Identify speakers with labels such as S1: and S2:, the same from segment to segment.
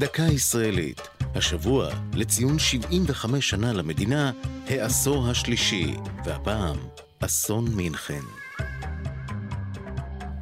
S1: דקה ישראלית, השבוע לציון 75 שנה למדינה, העשור השלישי, והפעם אסון מינכן.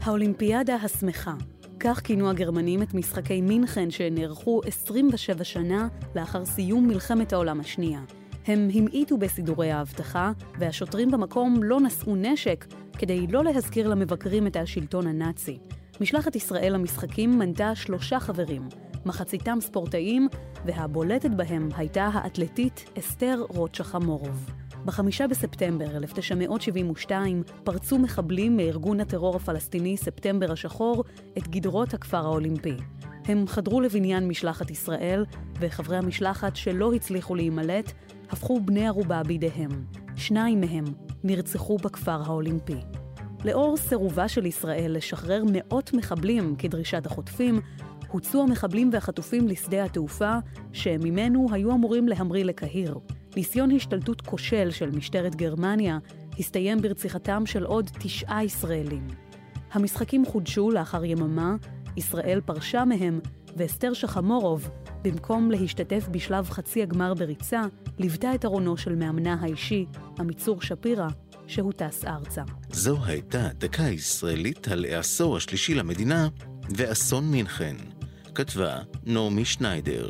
S2: האולימפיאדה השמחה. כך כינו הגרמנים את משחקי מינכן שנערכו 27 שנה לאחר סיום מלחמת העולם השנייה. הם המעיטו בסידורי האבטחה, והשוטרים במקום לא נשאו נשק כדי לא להזכיר למבקרים את השלטון הנאצי. משלחת ישראל למשחקים מנתה שלושה חברים, מחציתם ספורטאים, והבולטת בהם הייתה האתלטית אסתר רוטשה חמורוב. בחמישה בספטמבר 1972 פרצו מחבלים מארגון הטרור הפלסטיני ספטמבר השחור את גדרות הכפר האולימפי. הם חדרו לבניין משלחת ישראל, וחברי המשלחת שלא הצליחו להימלט, הפכו בני ערובה בידיהם. שניים מהם נרצחו בכפר האולימפי. לאור סירובה של ישראל לשחרר מאות מחבלים כדרישת החוטפים, הוצאו המחבלים והחטופים לשדה התעופה, שממנו היו אמורים להמריא לקהיר. ניסיון השתלטות כושל של משטרת גרמניה הסתיים ברציחתם של עוד תשעה ישראלים. המשחקים חודשו לאחר יממה, ישראל פרשה מהם, ואסתר שחמורוב, במקום להשתתף בשלב חצי הגמר בריצה, ליוותה את ארונו של מאמנה האישי, עמיצור שפירא, שהוטס ארצה.
S1: זו הייתה דקה ישראלית על העשור השלישי למדינה ואסון מינכן. כתבה נעמי שניידר,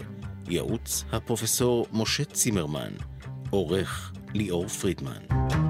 S1: ייעוץ הפרופסור משה צימרמן, עורך ליאור פרידמן.